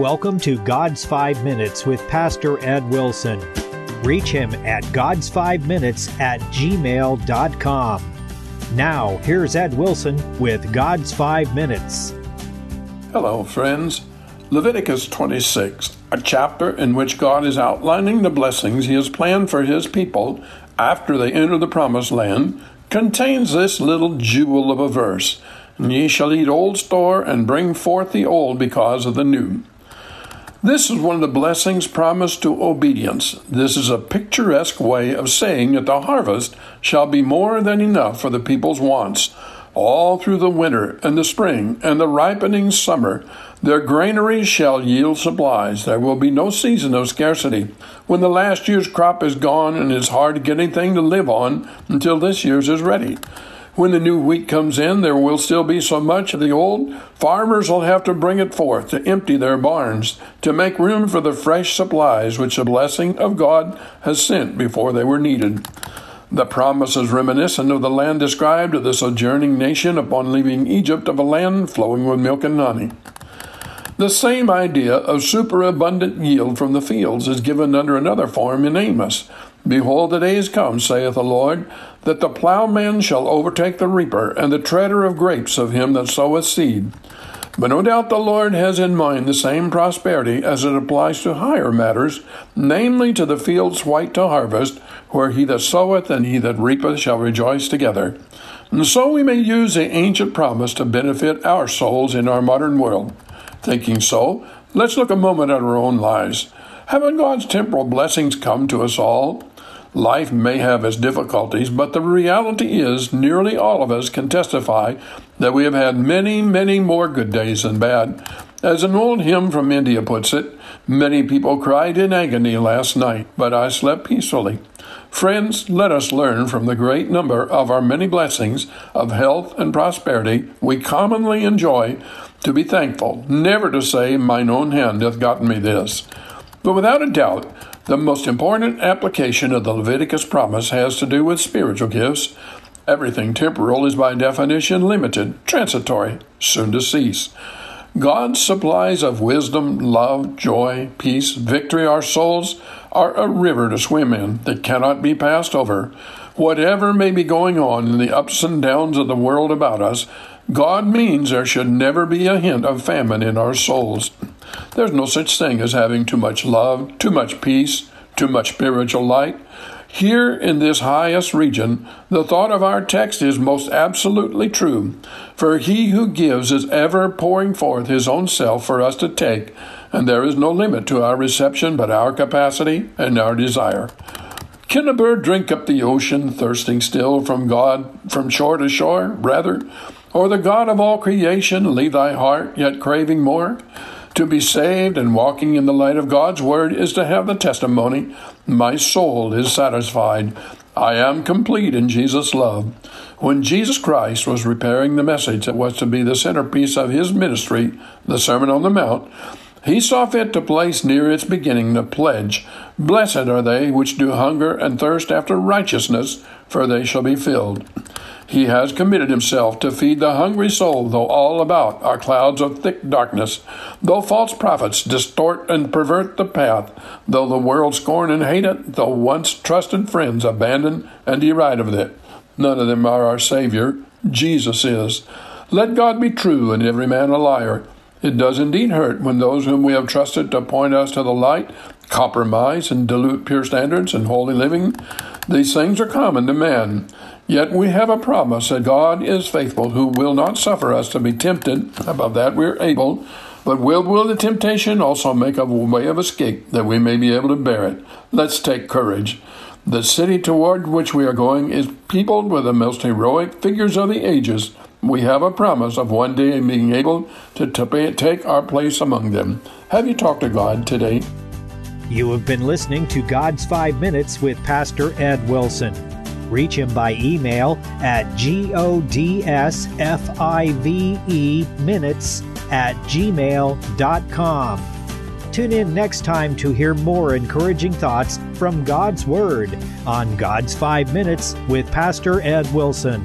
welcome to God's Five Minutes with Pastor Ed Wilson. Reach him at God's5Minutes at gmail.com. Now, here's Ed Wilson with God's Five Minutes. Hello, friends. Leviticus 26, a chapter in which God is outlining the blessings He has planned for His people after they enter the Promised Land, contains this little jewel of a verse Ye shall eat old store and bring forth the old because of the new. This is one of the blessings promised to obedience. This is a picturesque way of saying that the harvest shall be more than enough for the people's wants. All through the winter and the spring and the ripening summer, their granaries shall yield supplies. There will be no season of scarcity. When the last year's crop is gone and it's hard to get anything to live on until this year's is ready. When the new wheat comes in, there will still be so much of the old, farmers will have to bring it forth to empty their barns, to make room for the fresh supplies which the blessing of God has sent before they were needed. The promise is reminiscent of the land described to the sojourning nation upon leaving Egypt of a land flowing with milk and honey. The same idea of superabundant yield from the fields is given under another form in Amos. Behold, the days come, saith the Lord, that the plowman shall overtake the reaper, and the treader of grapes of him that soweth seed. But no doubt the Lord has in mind the same prosperity as it applies to higher matters, namely to the fields white to harvest, where he that soweth and he that reapeth shall rejoice together. And so we may use the ancient promise to benefit our souls in our modern world. Thinking so, let's look a moment at our own lives. Haven't God's temporal blessings come to us all? Life may have its difficulties, but the reality is nearly all of us can testify that we have had many, many more good days than bad. As an old hymn from India puts it, many people cried in agony last night, but I slept peacefully. Friends, let us learn from the great number of our many blessings of health and prosperity we commonly enjoy to be thankful, never to say, Mine own hand hath gotten me this. But without a doubt, the most important application of the Leviticus promise has to do with spiritual gifts. Everything temporal is by definition limited, transitory, soon to cease. God's supplies of wisdom, love, joy, peace, victory, our souls are a river to swim in that cannot be passed over. Whatever may be going on in the ups and downs of the world about us, God means there should never be a hint of famine in our souls. There's no such thing as having too much love, too much peace, too much spiritual light. Here in this highest region, the thought of our text is most absolutely true. For he who gives is ever pouring forth his own self for us to take, and there is no limit to our reception but our capacity and our desire. Can a bird drink up the ocean, thirsting still from God, from shore to shore, rather? Or the God of all creation leave thy heart, yet craving more? To be saved and walking in the light of God's word is to have the testimony, My soul is satisfied. I am complete in Jesus' love. When Jesus Christ was preparing the message that was to be the centerpiece of his ministry, the Sermon on the Mount, he saw fit to place near its beginning the pledge Blessed are they which do hunger and thirst after righteousness, for they shall be filled. He has committed himself to feed the hungry soul, though all about are clouds of thick darkness, though false prophets distort and pervert the path, though the world scorn and hate it, though once trusted friends abandon and deride of it. None of them are our Savior. Jesus is. Let God be true and every man a liar. It does indeed hurt when those whom we have trusted to point us to the light compromise and dilute pure standards and holy living. These things are common to man. Yet we have a promise that God is faithful, who will not suffer us to be tempted above that we are able, but will will the temptation also make a way of escape, that we may be able to bear it. Let's take courage. The city toward which we are going is peopled with the most heroic figures of the ages. We have a promise of one day being able to take our place among them. Have you talked to God today? You have been listening to God's Five Minutes with Pastor Ed Wilson. Reach him by email at godsfive minutes at gmail.com. Tune in next time to hear more encouraging thoughts from God's Word on God's Five Minutes with Pastor Ed Wilson.